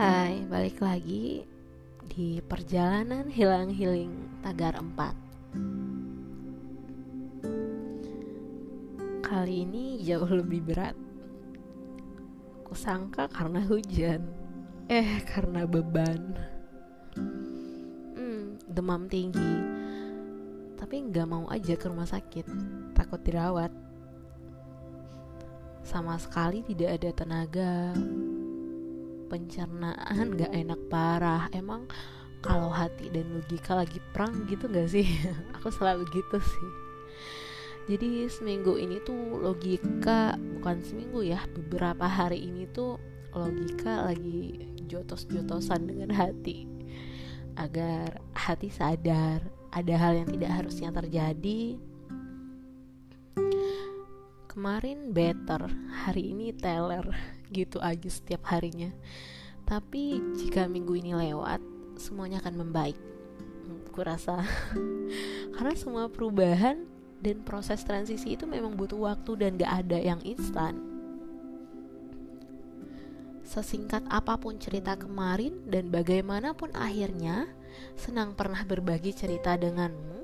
Hai, balik lagi di perjalanan hilang healing tagar 4 Kali ini jauh lebih berat. Kusangka karena hujan. Eh, karena beban. Hmm, Demam tinggi. Tapi nggak mau aja ke rumah sakit. Takut dirawat. Sama sekali tidak ada tenaga pencernaan gak enak parah. Emang kalau hati dan logika lagi perang gitu gak sih? Aku selalu gitu sih. Jadi seminggu ini tuh logika bukan seminggu ya beberapa hari ini tuh logika lagi jotos-jotosan dengan hati. Agar hati sadar ada hal yang tidak harusnya terjadi kemarin better hari ini teller gitu aja setiap harinya. Tapi jika minggu ini lewat semuanya akan membaik aku rasa karena semua perubahan dan proses transisi itu memang butuh waktu dan gak ada yang instan. Sesingkat apa pun cerita kemarin dan bagaimanapun akhirnya senang pernah berbagi cerita denganmu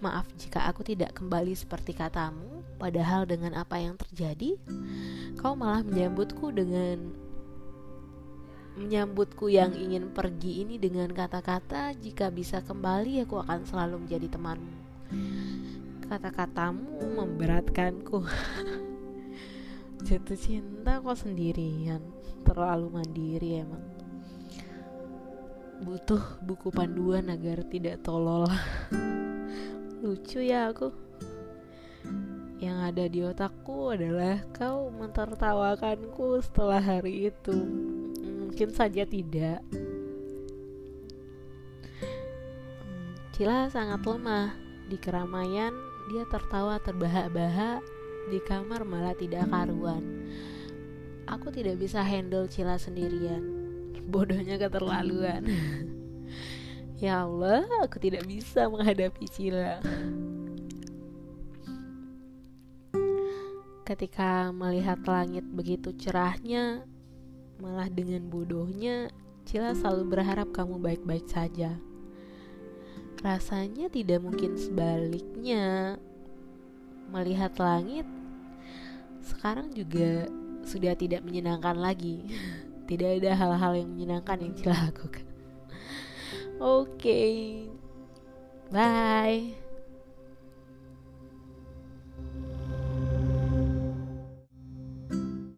Maaf jika aku tidak kembali seperti katamu, padahal dengan apa yang terjadi, kau malah menyambutku dengan menyambutku yang ingin pergi ini dengan kata-kata jika bisa kembali aku akan selalu menjadi temanmu. Kata-katamu memberatkanku. Jatuh cinta kok sendirian, terlalu mandiri emang. Butuh buku panduan agar tidak tolol. Lucu ya aku. Yang ada di otakku adalah Kau mentertawakanku setelah hari itu. Mungkin saja tidak. Cila sangat lemah. Di keramaian dia tertawa terbahak-bahak. Di kamar malah tidak karuan. Aku tidak bisa handle Cila sendirian. Bodohnya keterlaluan Ya Allah, aku tidak bisa menghadapi Cila. Ketika melihat langit begitu cerahnya, malah dengan bodohnya, Cila selalu berharap kamu baik-baik saja. Rasanya tidak mungkin sebaliknya. Melihat langit, sekarang juga sudah tidak menyenangkan lagi. Tidak ada hal-hal yang menyenangkan yang Cila lakukan. Okay. Bye.